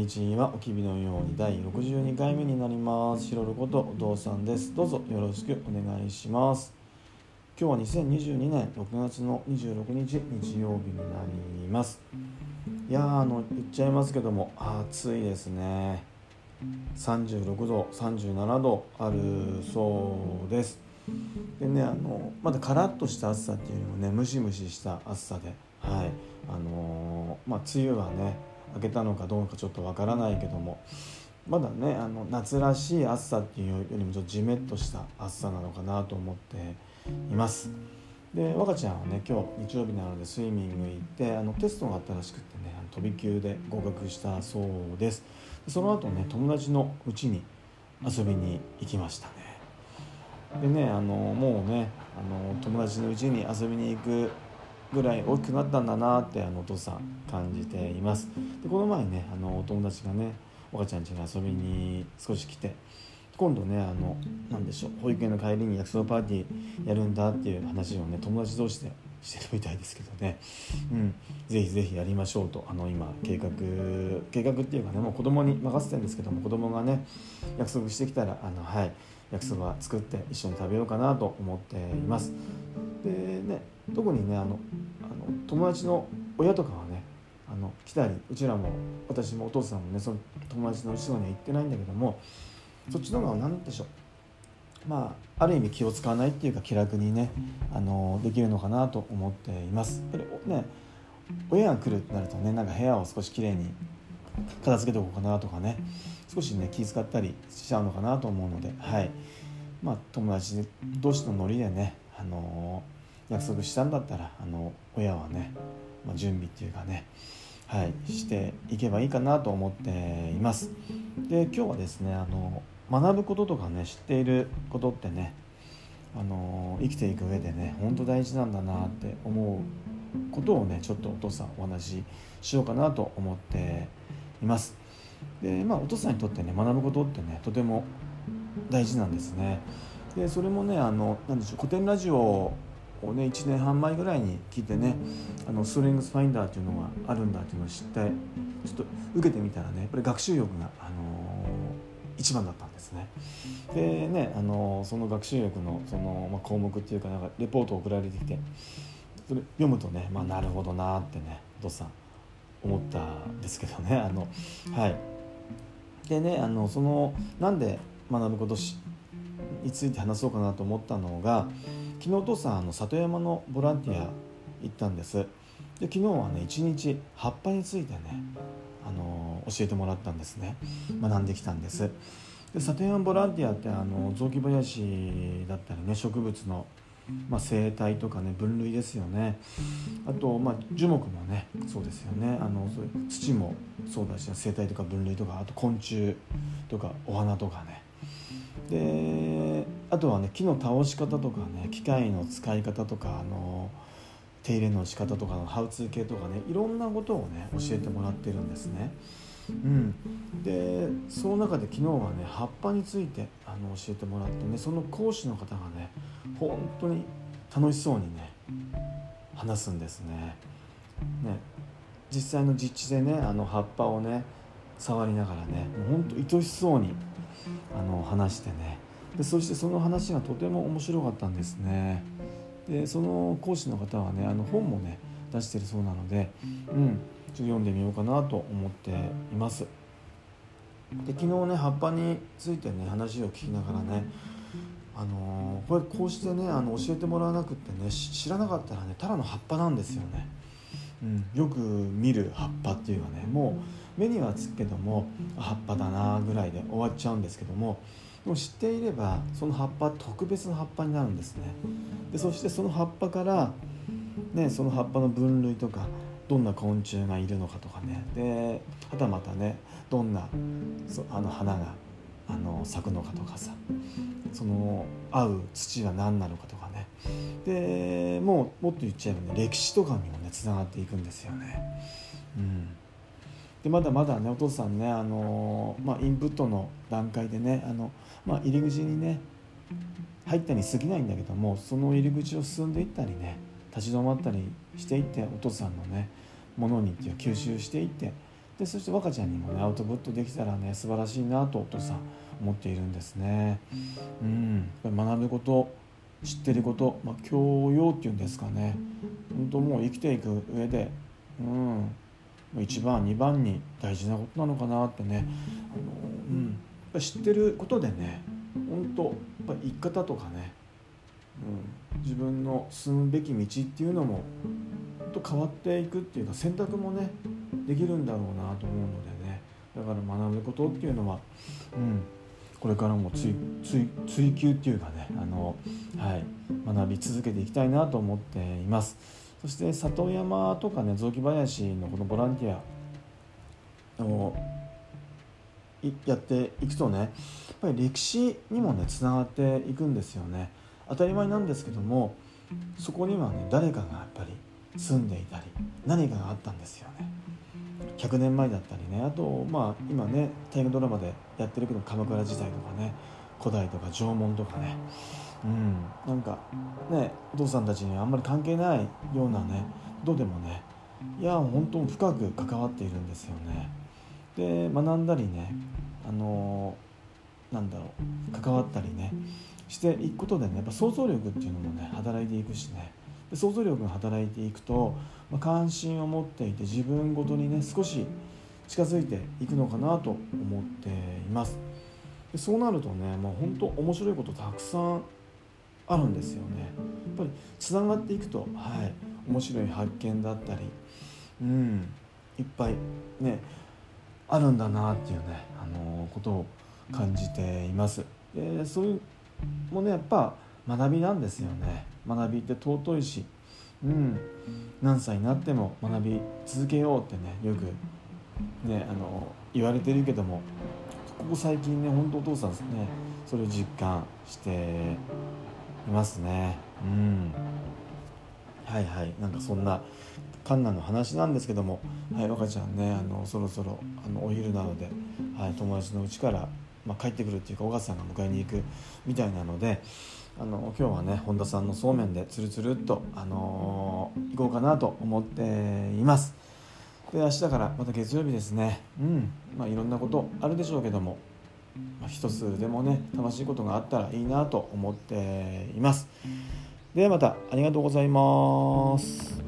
にちはおきびのように第62回目になります。しろることお父さんです。どうぞよろしくお願いします。今日は2022年6月の26日日曜日になります。いやあの言っちゃいますけども暑いですね。36度37度あるそうです。でねあのまだカラッとした暑さっていうよりもねムシムシした暑さではい。あのー、まあ梅雨はね明けたのかどうかちょっとわからないけどもまだねあの夏らしい暑さっていうよりもちょっとじめっとした暑さなのかなと思っています。で若ちゃんはね今日日曜日なのでスイミング行ってあのテストがあったらしくてね飛び級で合格したそうですその後ね友達の家に遊びに行きましたねでねあのもうねあの友達の家に遊びに行くぐらい大きくなったんだなってあのお父さん感じています。でこの前ねあのお友達がね岡ちゃん家に遊びに少し来て今度ねあの何でしょう保育園の帰りに約束パーティーやるんだっていう話をね友達同士でしてるみたいですけどね、うん、ぜひぜひやりましょうとあの今計画計画っていうかねもう子供に任せてるんですけども子供がね約束してきたらあのはい約束は作って一緒に食べようかなと思っています。でね特にねあのあの友達の親とかはねあの来たりうちらも私もお父さんもねその友達の後ろには行ってないんだけどもそっちの方が何でしょう。まあある意味気を使わないっていうか気楽にねあのできるのかなと思っています。やっぱりね親が来るってなるとねなんか部屋を少しきれいに片付けておこうかなとかね少しね気遣ったりしちゃうのかなと思うのではい。まあ友達同士のノリでねあの約束したんだったらあの親はね、まあ、準備っていうかねはいしていけばいいかなと思っています。で今日はですねあの学ぶこととかね知っていることってねあの生きていく上でね本当大事なんだなって思うことをねちょっとお父さんお話ししようかなと思っています。でまあお父さんにとってね学ぶことってねとても大事なんですねでそれもねあのなんでしょう古典ラジオをね1年半前ぐらいに聞いてねあのストレングスファインダーっていうのがあるんだっていうのを知ってちょっと受けてみたらねやっぱり学習欲が、あの一番だったんですね。でね、あのその学習欲のその、まあ、項目っていうかなんかレポート送られてきてそれ読むとね、まあ、なるほどなってねお父さん思ったんですけどねあのはいでねあのそのなんで学ぶことについて話そうかなと思ったのが昨日お父さんあの里山のボランティア行ったんです。で昨日はね一日葉っぱについてねあの教えてもらったんですね。学んできたんです。で里山ボランティアってあの雑木林だったりね植物の、まあ、生態とかね分類ですよね。あと、まあ、樹木もねそうですよね。あの土もそうだし生態とか分類とかあと昆虫とかお花とかね。であとはね木の倒し方とかね機械の使い方とかあの手入れの仕方とかのハウツー系とかねいろんなことをね教えてもらってるんですね。うん、でその中で昨日はね葉っぱについてあの教えてもらってねその講師の方がね本当に楽しそうにね話すんですね。ね実際の実地でねあの葉っぱをね触りながらねもうほんと愛しそうにあの話してねでそしてその話がとても面白かったんですね。でその講師の方はねあの本もね出してるそうなので、うん、ちょっと読んでみようかなと思っています。で昨日ね葉っぱについてね話を聞きながらねあのー、これこうしてねあの教えてもらわなくってね知らなかったらねただの葉っぱなんですよね、うん、よく見る葉っぱっていうかねもう目にはつくけども葉っぱだなぐらいで終わっちゃうんですけどもでも知っていればその葉っぱ特別な葉っぱになるんですね。でそしてその葉っぱから、ね、その葉っぱの分類とかどんな昆虫がいるのかとかね。ではたまたねどんなあの花があの咲くのかとかさ。その合う土は何なのかとかね。でもうもっと言っちゃえばね歴史とかにもねつながっていくんですよね。うん。でまだまだねお父さんねあの、まあ、インプットの段階でねあの、まあ、入り口にね入ったに過ぎないんだけどもその入り口を進んでいったりね立ち止まったりしていってお父さんのねものに吸収していってでそして若ちゃんにもねアウトプットできたらね素晴らしいなとお父さん思っているんですね。うん、学ぶこと知ってること、まあ、教養っていうんですかね。本当もう生きていく上で、うん、1番2番に大事なことなのかなってね、あのうん、やっ知ってることでね本当やっぱ生き方とかね、うん、自分の進むべき道っていうのもと変わっていくっていうか選択もねできるんだろうなと思うのでね。だから学ぶことっていうのは、うん、これからも追追追求っていうかねあの、はい、学び続けていきたいなと思っています。そして里山とかね雑木林のこのボランティアをやっていくとねやっぱり歴史にもねつながっていくんですよね。当たり前なんですけどもそこにはね誰かがやっぱり住んでいたり何かがあったんですよね。100年前だったりねあとまあ今ね大河ドラマでやってるけど鎌倉時代とかね古代とか縄文とかねうん。なんかねお父さんたちにあんまり関係ないようなねどうでもねいや本当深く関わっているんですよね。で学んだりねあの、なんだろう関わったりねしていくことでねやっぱ想像力っていうのもね働いていくしね。で想像力が働いていくと、まあ、関心を持っていて自分ごとにね少し近づいていくのかなと思っています。でそうなるとねもう本当面白いことたくさんあるんですよね。やっぱりつながっていくとはい面白い発見だったりうんいっぱいねあるんだなっていうねあのことを感じています。でそういうもねやっぱ学びなんですよね。学びって尊いし、うん、何歳になっても学び続けようってねよくねあの言われてるけどもここ最近ね本当お父さんですねそれを実感していますね。うん。はいはい。なんかそんなカンナの話なんですけども。はい若ちゃんねあのそろそろあのお昼なので、はい、友達の家から、まあ、帰ってくるっていうか小笠さんが迎えに行くみたいなのであの今日はね本田さんのそうめんでつるつるっと、あのー、行こうかなと思っています。で明日からまた月曜日ですね。うん。まあいろんなことあるでしょうけども、一つでもね楽しいことがあったらいいなと思っています。ではまたありがとうございます。